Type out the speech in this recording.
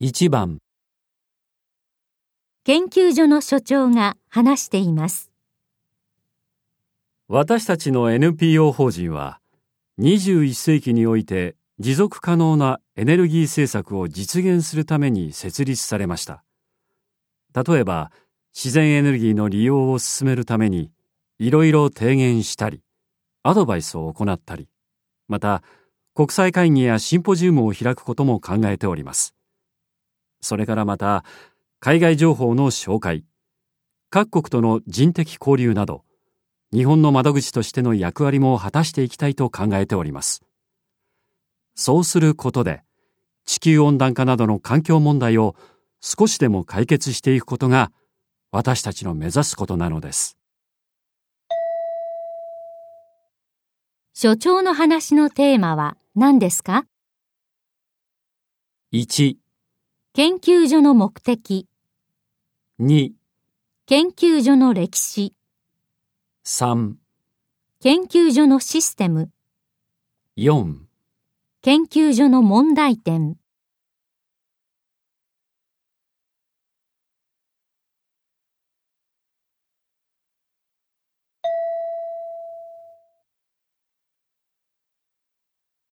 1番研究所の所長が話しています。私たちの NPO 法人は21世紀において持続可能なエネルギー政策を実現するために設立されました。例えば自然エネルギーの利用を進めるためにいろいろ提言したり、アドバイスを行ったり、また国際会議やシンポジウムを開くことも考えております。それからまた海外情報の紹介、各国との人的交流など、日本の窓口としての役割も果たしていきたいと考えております。そうすることで、地球温暖化などの環境問題を少しでも解決していくことが私たちの目指すことなのです。所長の話のテーマは何ですか？1、研究所の目的、2、研究所の歴史、3、研究所のシステム、4研究所の問題点。